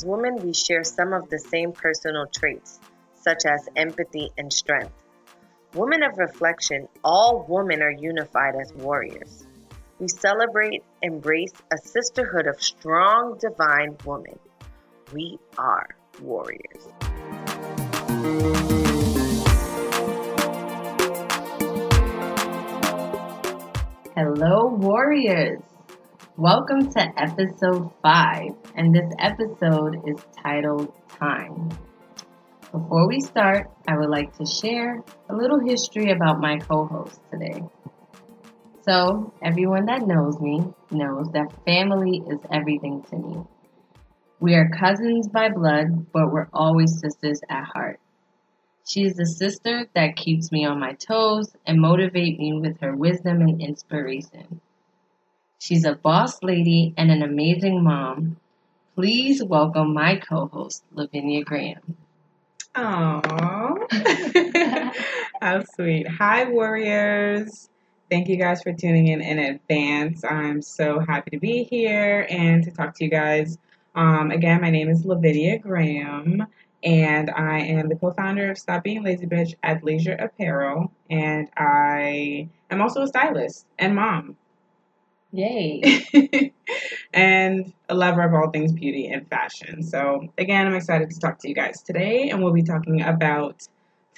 As women, we share some of the same personal traits, such as empathy and strength. Women of reflection, all women are unified as warriors. We celebrate, embrace a sisterhood of strong, divine women. We are warriors. Hello, warriors. Welcome to episode 5, and this episode is titled Time. Before we start, I would like to share a little history about my co host today. So, everyone that knows me knows that family is everything to me. We are cousins by blood, but we're always sisters at heart. She is the sister that keeps me on my toes and motivates me with her wisdom and inspiration. She's a boss lady and an amazing mom. Please welcome my co-host, Lavinia Graham. Aww. How sweet. Hi, warriors. Thank you guys for tuning in in advance. I'm so happy to be here and to talk to you guys. Um, again, my name is Lavinia Graham, and I am the co-founder of Stop Being Lazy Bitch at Leisure Apparel, and I am also a stylist and mom. Yay! and a lover of all things beauty and fashion. So again, I'm excited to talk to you guys today, and we'll be talking about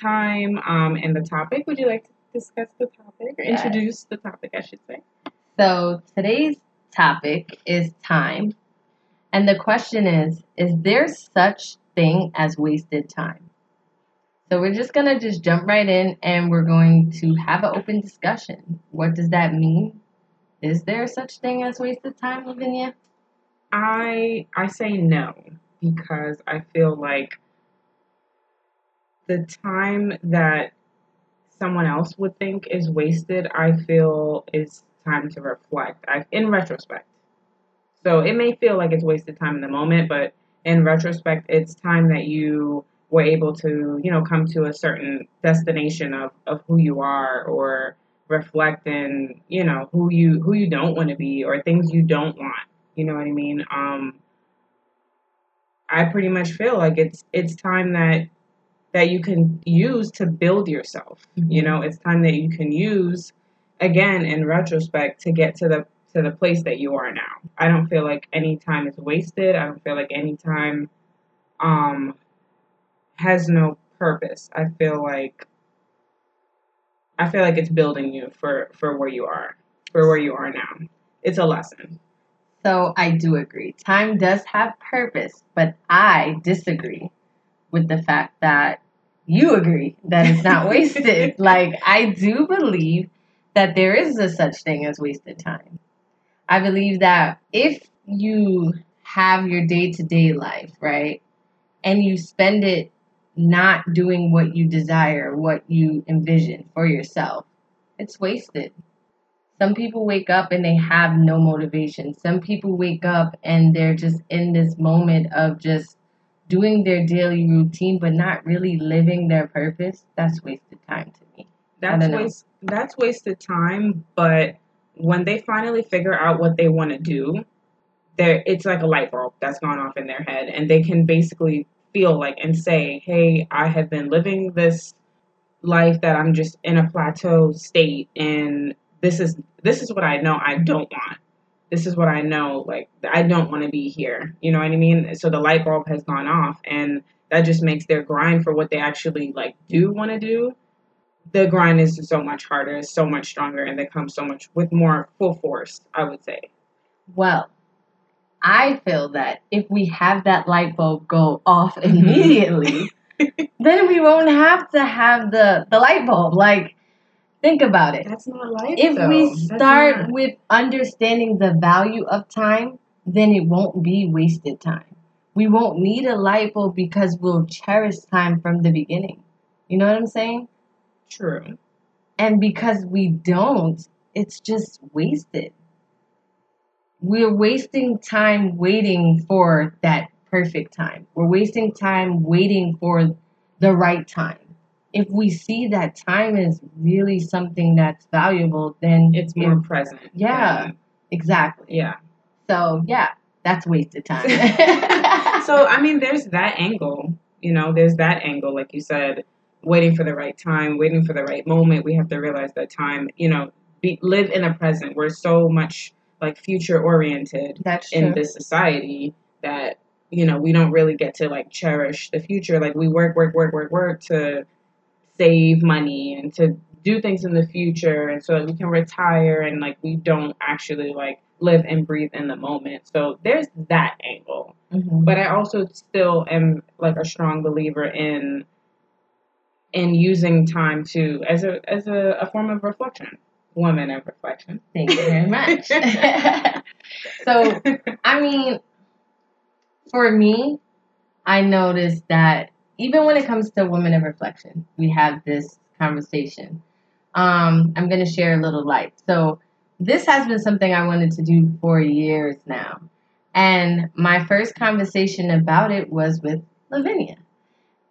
time um, and the topic. Would you like to discuss the topic or yes. introduce the topic, I should say? So today's topic is time, and the question is: Is there such thing as wasted time. So we're just going to just jump right in and we're going to have an open discussion. What does that mean? Is there such thing as wasted time, Lavinia? I I say no because I feel like the time that someone else would think is wasted, I feel is time to reflect. I, in retrospect. So it may feel like it's wasted time in the moment, but in retrospect, it's time that you were able to, you know, come to a certain destination of, of who you are or reflect in, you know, who you who you don't want to be or things you don't want. You know what I mean? Um I pretty much feel like it's it's time that that you can use to build yourself. Mm-hmm. You know, it's time that you can use again in retrospect to get to the to the place that you are now. I don't feel like any time is wasted. I don't feel like any time um, has no purpose. I feel like I feel like it's building you for for where you are, for where you are now. It's a lesson. So I do agree. Time does have purpose, but I disagree with the fact that you agree that it's not wasted. like I do believe that there is a such thing as wasted time. I believe that if you have your day to day life, right, and you spend it not doing what you desire, what you envision for yourself, it's wasted. Some people wake up and they have no motivation. Some people wake up and they're just in this moment of just doing their daily routine but not really living their purpose. That's wasted time to me. That's waste that's wasted time, but when they finally figure out what they want to do, there it's like a light bulb that's gone off in their head, and they can basically feel like and say, "Hey, I have been living this life that I'm just in a plateau state, and this is this is what I know I don't want. This is what I know like I don't want to be here. You know what I mean? So the light bulb has gone off, and that just makes their grind for what they actually like do want to do the grind is so much harder, so much stronger, and they come so much with more full force, I would say. Well, I feel that if we have that light bulb go off mm-hmm. immediately, then we won't have to have the, the light bulb. Like, think about it. That's not life. If though. we start with understanding the value of time, then it won't be wasted time. We won't need a light bulb because we'll cherish time from the beginning. You know what I'm saying? True. And because we don't, it's just wasted. We're wasting time waiting for that perfect time. We're wasting time waiting for the right time. If we see that time is really something that's valuable, then it's more it, present. Yeah, exactly. Yeah. So, yeah, That's wasted time. so I mean, there's that angle. You know, there's that angle, like you said, waiting for the right time, waiting for the right moment. We have to realize that time. You know, be, live in the present. We're so much like future oriented in this society that you know we don't really get to like cherish the future. Like we work, work, work, work, work to save money and to do things in the future, and so that we can retire and like we don't actually like live and breathe in the moment. So there's that angle. Mhm. But I also still am like a strong believer in in using time to as a as a, a form of reflection. Woman of reflection. Thank you very much. so, I mean, for me, I noticed that even when it comes to women of reflection, we have this conversation. Um, I'm going to share a little light. So, this has been something I wanted to do for years now. And my first conversation about it was with Lavinia.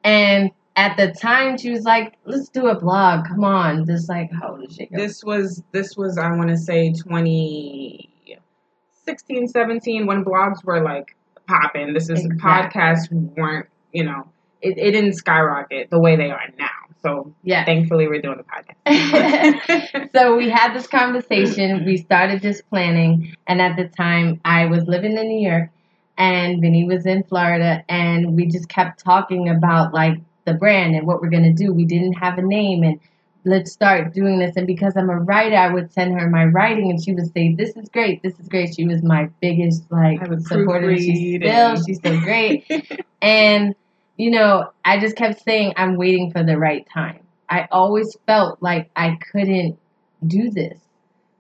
And at the time, she was like, let's do a blog. Come on. Just like, how old is she? this was this was I want to say 2016, 17 when blogs were like popping. This is Exactly. podcasts weren't, you know, it, it didn't skyrocket the way they are now. So Yeah. thankfully we're doing the podcast. so we had this conversation. We started this planning, and at the time, I was living in New York, and Vinny was in Florida, and we just kept talking about like the brand and what we're gonna do. We didn't have a name, and let's start doing this. And because I'm a writer, I would send her my writing, and she would say, "This is great. This is great." She was my biggest like supporter. She's still, she's still great. And, you know, I just kept saying, I'm waiting for the right time. I always felt like I couldn't do this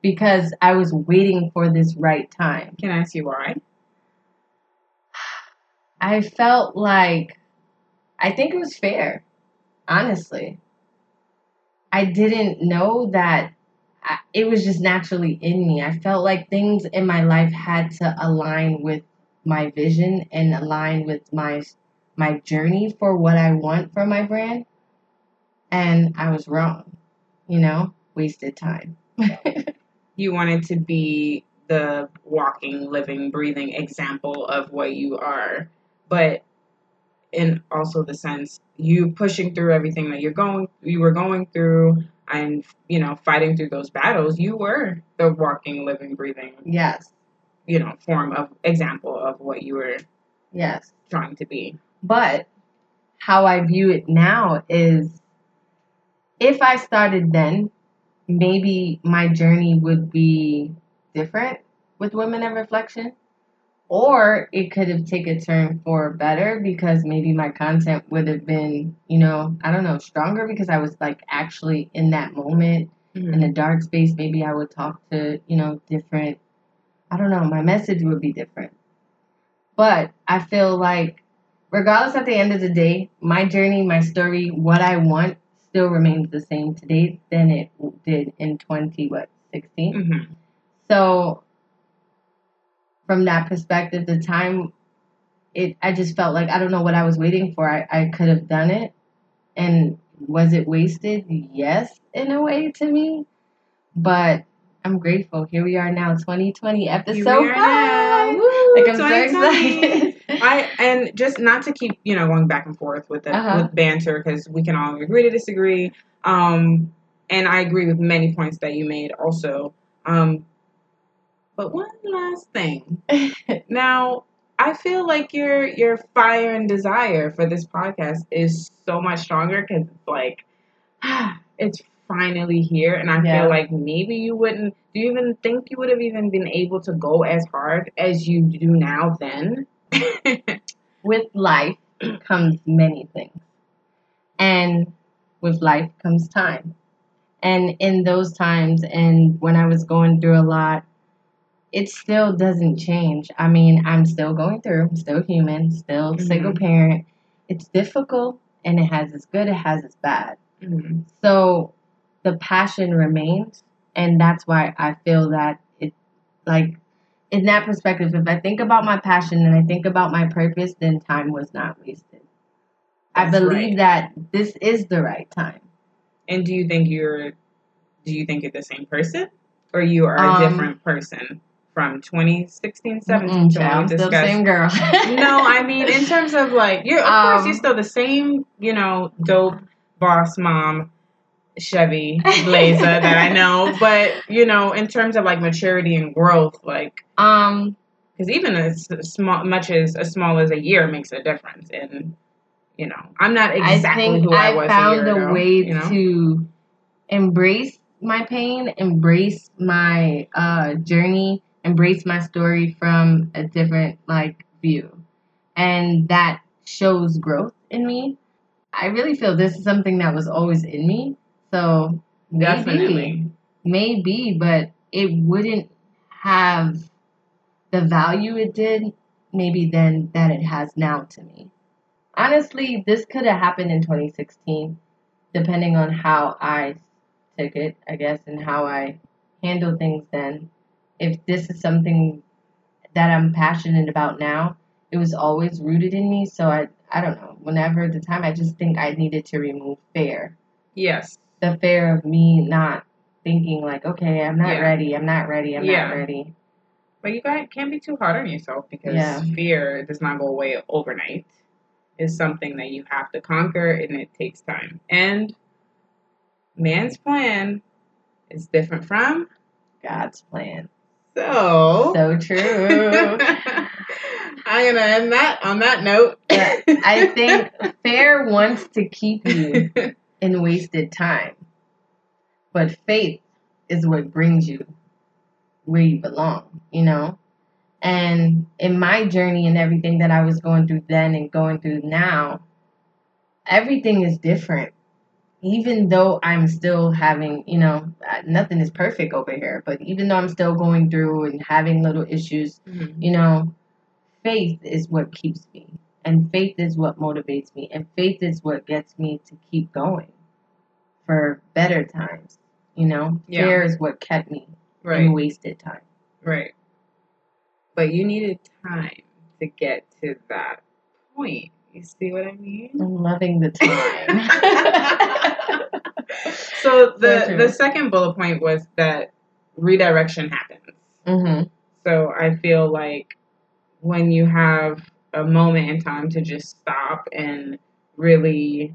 because I was waiting for this right time. Can I ask you why? I felt like, I think it was fair, honestly. I didn't know that I, it was just naturally in me. I felt like things in my life had to align with my vision and align with my my journey for what I want for my brand. And I was wrong. You know, wasted time. You wanted to be the walking, living, breathing example of what you are, but in also the sense you pushing through everything that you're going you were going through and you know fighting through those battles you were the walking living breathing yes. you know form of example of what you were Yes. trying to be But how I view it now is if I started then, maybe my journey would be different with Women of Reflection. Or it could have taken a turn for better because maybe my content would have been, you know, I don't know, stronger because I was like actually in that moment in the dark space. Maybe I would talk to, you know, different, I don't know, my message would be different. But I feel like regardless at the end of the day, my journey, my story, what I want still remains the same today than it did in 20 what 16. hmm So from that perspective, the time it I just felt like I don't know what I was waiting for. I, I could have done it. And was it wasted? Yes, in a way to me. But I'm grateful. Here we are now, 2020 episode Here we are now. five. Woo, Like I'm so 2020. excited. I and just not to keep you know going back and forth with the Uh-huh. with banter because we can all agree to disagree. Um, and I agree with many points that you made also. Um, but one last thing. Now, I feel like your your fire and desire for this podcast is so much stronger because it's like it's finally here, and I Yeah. feel like maybe you wouldn't. Do you even think you would have even been able to go as hard as you do now? Then, with life comes many things. And with life comes time. And in those times, and when I was going through a lot, it still doesn't change. I mean, I'm still going through, I'm still human, still Mhm. single parent. It's difficult and it has its good, it has its bad. Mhm. So the passion remains. And that's why I feel that it, like, in that perspective, if I think about my passion and I think about my purpose, then time was not wasted. I believe right. that this is the right time. and do you think you're? Do you think you're the same person, or you are a Um, different person from 2016, 17 Mm-mm, to when child, still the same girl. no, I mean in terms of like you're of course Um, you're still the same, you know, dope boss mom Chevy Blazer that I know, but you know, in terms of like maturity and growth, like um, because even as small, much as as small as a year makes a difference. And you know, I'm not exactly I think who I, I was found a, a ago, way you know? to embrace my pain, embrace my uh, journey, embrace my story from a different like view, and that shows growth in me. I really feel this is something that was always in me, so maybe, Definitely. maybe, but it wouldn't have the value it did maybe then that it has now to me. Honestly, this could have happened in 2016, depending on how I took it, I guess, and how I handled things then. If this is something that I'm passionate about now, it was always rooted in me. So I, I don't know. Whenever the time, I just think I needed to remove fear. Yes. The fear of me not thinking like, okay, I'm not Yeah. ready. I'm not ready. I'm Yeah. not ready. But you guys can't be too hard on yourself because Yeah. fear does not go away overnight. It's something that you have to conquer and it takes time. And man's plan is different from God's plan. So. So true. I'm gonna end that on that note. Yeah, I think fear wants to keep you in wasted time, but faith is what brings you where you belong, you know? And in my journey and everything that I was going through then and going through now, everything is different. Even though I'm still having, you know, nothing is perfect over here, but even though I'm still going through and having little issues, Mhm. you know, faith is what keeps me. And faith is what motivates me. And faith is what gets me to keep going for better times. You know, Yeah. fear is what kept me Right. in wasted time. Right. But you needed time to get to that point. You see what I mean? I'm loving the time. so the true. the second bullet point was that redirection happens. hmm So I feel like when you have a moment in time to just stop and really,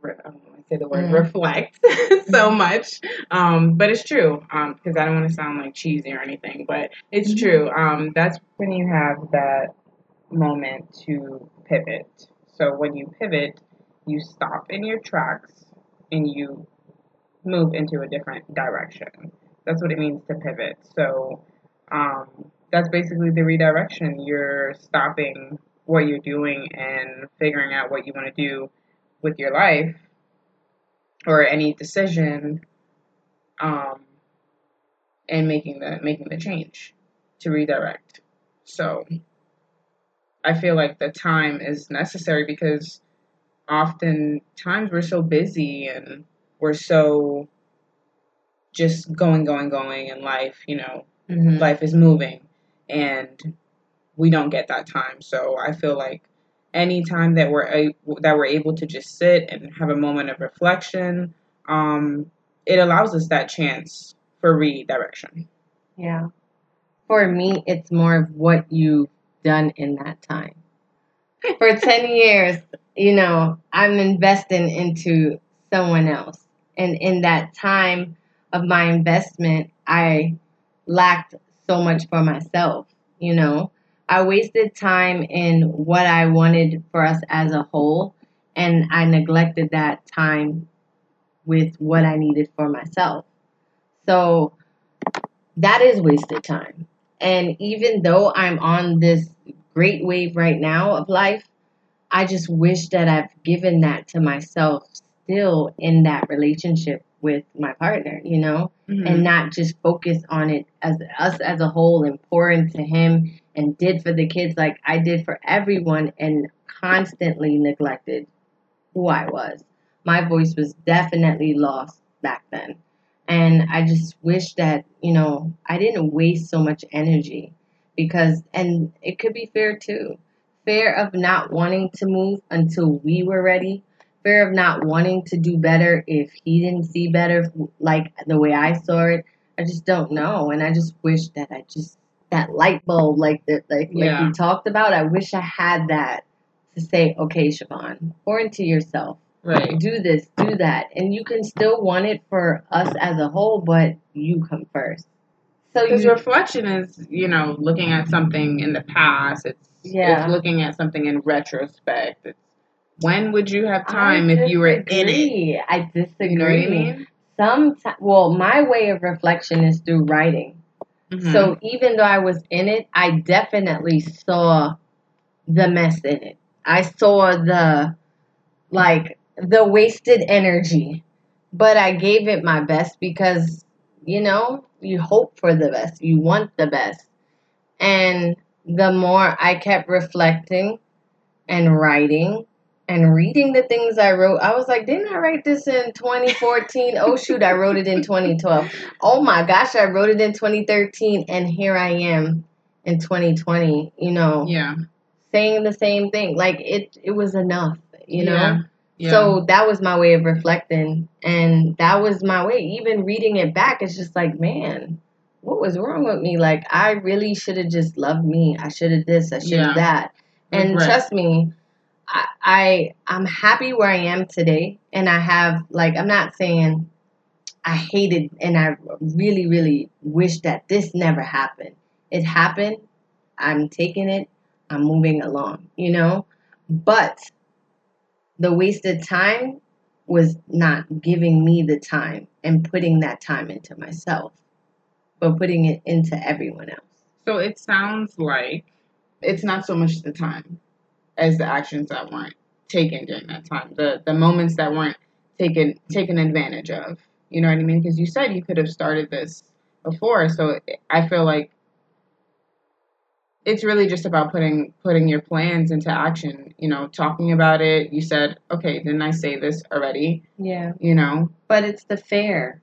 re- I don't know, I say the word Mhm. reflect so much, um, but it's true because I don't want to sound like cheesy or anything, but it's Mhm. true. Um, that's when you have that moment to pivot. So when you pivot, you stop in your tracks and you move into a different direction. That's what it means to pivot. So um, that's basically the redirection. You're stopping what you're doing and figuring out what you want to do with your life or any decision, um, and making the making the change to redirect. So I feel like the time is necessary because oftentimes we're so busy and we're so just going, going, going in life, you know, hmm life is moving and we don't get that time. So I feel like any time that we're a- that we're able to just sit and have a moment of reflection, um, it allows us that chance for redirection. Yeah. For me, it's more of what you've done in that time. For 10 years, you know, I'm investing into someone else. And in that time of my investment, I lacked so much for myself, you know. I wasted time in what I wanted for us as a whole, and I neglected that time with what I needed for myself. So that is wasted time. And even though I'm on this great wave right now of life, I just wish that I've given that to myself still in that relationship with my partner, you know, mm-hmm. and not just focus on it as us as a whole and pour into him and did for the kids like I did for everyone and constantly neglected who I was. My voice was definitely lost back then. And I just wish that, you know, I didn't waste so much energy because, and it could be fair too. Fear of not wanting to move until we were ready. Fear of not wanting to do better if he didn't see better like the way I saw it. I just don't know, and I just wish that I just that light bulb, like that, like like Yeah. you talked about. I wish I had that to say, okay, Siobhan, pour into yourself, Right. do this, do that, and you can still want it for us as a whole, but you come first. So Because reflection is, you know, looking at something in the past. It's Yeah. it's looking at something in retrospect. It's when would you have I time if you were in it? I disagree. You know what I mean? Sometimes, well, my way of reflection is through writing. Mhm. So even though I was in it, I definitely saw the mess in it. I saw the like the wasted energy. But I gave it my best because you know, you hope for the best. You want the best. And the more I kept reflecting and writing and reading the things I wrote, I was like, didn't I write this in 2014? oh, shoot, I wrote it in 2012. Oh my gosh, I wrote it in 2013, and here I am in 2020, you know, yeah, saying the same thing. Like, it, it was enough, you know? Yeah. So that was my way of reflecting, and that was my way. Even reading it back, it's just like, man, what was wrong with me? Like, I really should have just loved me. I should have this. I should have Yeah. that. And Regret. trust me, I, I I'm happy where I am today, and I have like I'm not saying I hated and I really really wish that this never happened. It happened. I'm taking it. I'm moving along. You know, but the wasted time was not giving me the time and putting that time into myself, but putting it into everyone else. So it sounds like it's not so much the time as the actions that weren't taken during that time, the the moments that weren't taken taken advantage of. You know what I mean? Because you said you could have started this before, so I feel like it's really just about putting putting your plans into action. You know, talking about it. You said, okay, didn't I say this already? Yeah. You know, but it's the fear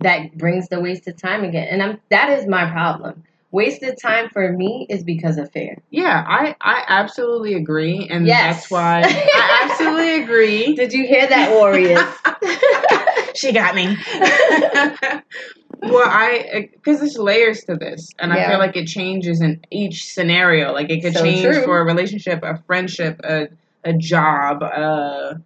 that brings the wasted time again and I'm, that is my problem wasted time for me is because of fear yeah, I I absolutely agree, and Yes. that's why I absolutely agree. did you hear that warriors she got me. Well, I because there's layers to this, and I feel like it changes in each scenario. Like it could So change true. for a relationship, a friendship, a a job, a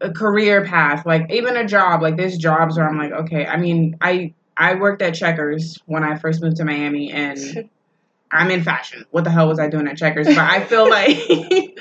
a career path. Like even a job. Like there's jobs where I'm like, okay. I mean, I I worked at Checkers when I first moved to Miami, and I'm in fashion. What the hell was I doing at Checkers? But I feel like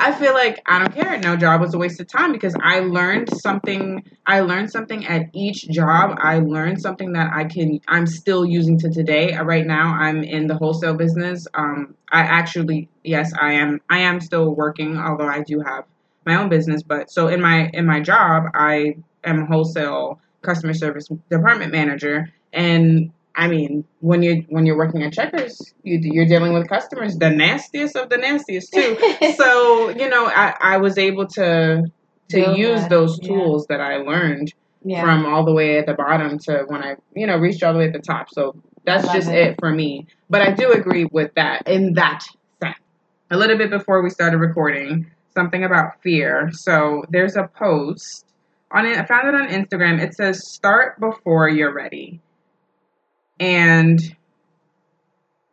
I feel like I don't care. No job was a waste of time because I learned something. I learned something at each job. I learned something that I can. I'm still using to today. Uh, Right now, I'm in the wholesale business. Um, I actually, yes, I am. I am still working, although I do have my own business. But so in my in my job, I am a wholesale customer service department manager, and I mean, when you're when you're working at Checkers, you, you're dealing with customers, the nastiest of the nastiest too. so you know, I, I was able to to Build use that, those yeah. tools that I learned yeah from all the way at the bottom to when I you know reached all the way at the top. So that's love just it. it for me. But I do agree with that in that sense. A little bit before we started recording, something about fear. So there's a post on it. I found it on Instagram. It says start before you're ready. And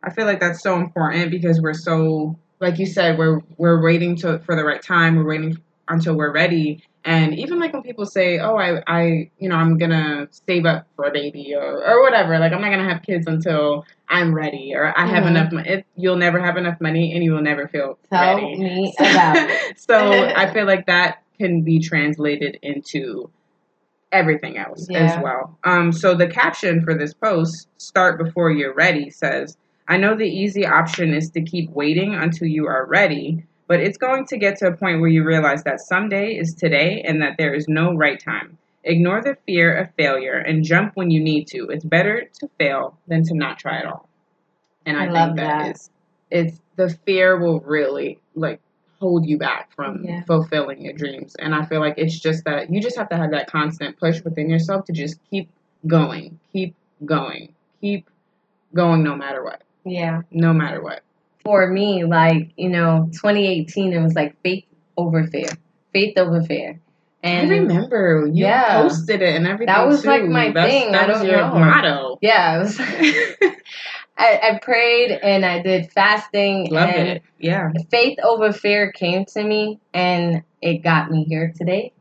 I feel like that's so important because we're so like you said, we're we're waiting to for the right time, we're waiting until we're ready. And even like when people say, "Oh, I, I, you know, I'm gonna save up for a baby or, or whatever," like I'm not gonna have kids until I'm ready or I have Mhm. enough money. It, you'll never have enough money, and you will never feel tell ready. me about it so I feel like that can be translated into everything else as well. Um, so the caption for this post, "Start before you're ready," says, "I know the easy option is to keep waiting until you are ready." But it's going to get to a point where you realize that someday is today and that there is no right time. Ignore the fear of failure and jump when you need to. It's better to fail than to not try at all. And I, I love think that that. is it's the fear will really like hold you back from Yeah. fulfilling your dreams. And I feel like it's just that you just have to have that constant push within yourself to just keep going, keep going, keep going no matter what. yeah No matter what. for me, like, you know, 2018, it was like faith over fear, faith over fear. And I remember you Yeah. posted it and everything. That was, like, my That's- thing. That I was don't your know. motto. yeah, it was, I, I prayed and I did fasting Love and it. Yeah. faith over fear came to me and it got me here today.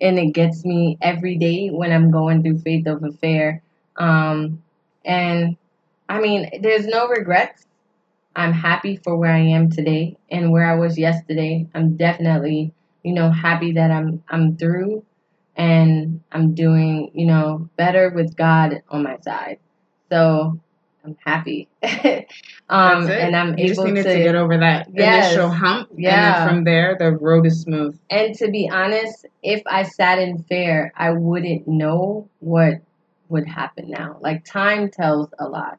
And it gets me every day when i'm going through faith over fear. Um, and i mean there's no regrets. I'm happy for where i am today and where i was yesterday. I'm definitely you know happy that i'm i'm through and i'm doing you know better with god on my side. So i'm happy um and i'm you just able needed to to get over that Yes. initial hump. Yeah. And then from there, the road is smooth. And to be honest, if I sat in fair, I wouldn't know what would happen now. Like time tells a lot.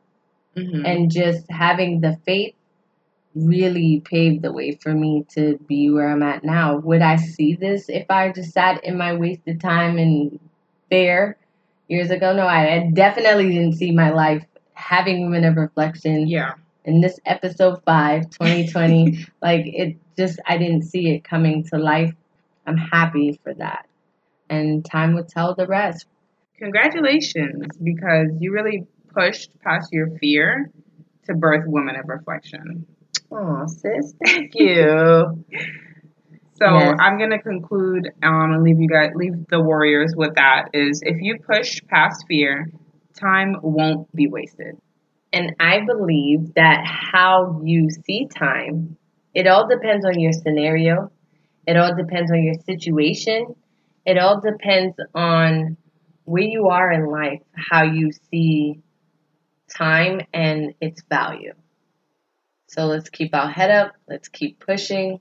Mhm. And just having the faith really paved the way for me to be where I'm at now. Would I see this if I just sat in my wasted time in fair years ago? No, I definitely didn't see my life having women of reflection yeah. in this episode 5 2020 like it just i didn't see it coming to life i'm happy for that and time will tell the rest Congratulations, because you really pushed past your fear to birth women of reflection. oh sis thank you So Yes. I'm gonna conclude um, and leave you guys leave the warriors with that is if you push past fear, time won't be wasted. and i believe that how you see time it all depends on your scenario it all depends on your situation it all depends on where you are in life how you see time and its value So let's keep our head up. Let's keep pushing.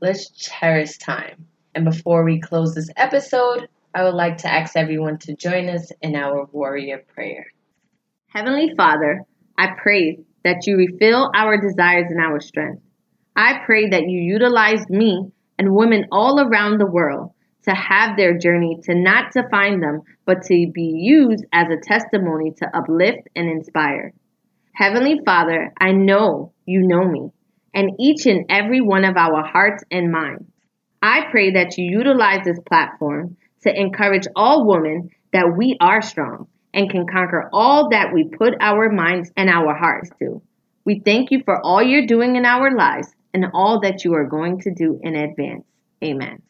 Let's cherish time. And before we close this episode, I would like to ask everyone to join us in our warrior prayer. Heavenly Father, I pray that you refill our desires and our strength. I pray that you utilize me and women all around the world to have their journey to not define them, but to be used as a testimony to uplift and inspire. Heavenly Father, I know you know me and each and every one of our hearts and minds. I pray that you utilize this platform to encourage all women that we are strong and can conquer all that we put our minds and our hearts to. We thank you for all you're doing in our lives and all that you are going to do in advance. Amen.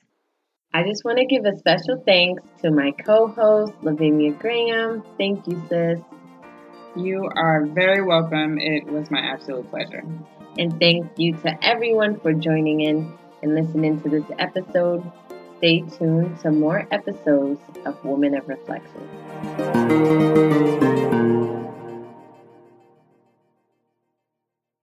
I just want to give a special thanks to my co host, Lavinia Graham. Thank you, sis. You are very welcome. It was my absolute pleasure. And thank you to everyone for joining in and listening to this episode. Stay tuned to more episodes of Women of Reflection.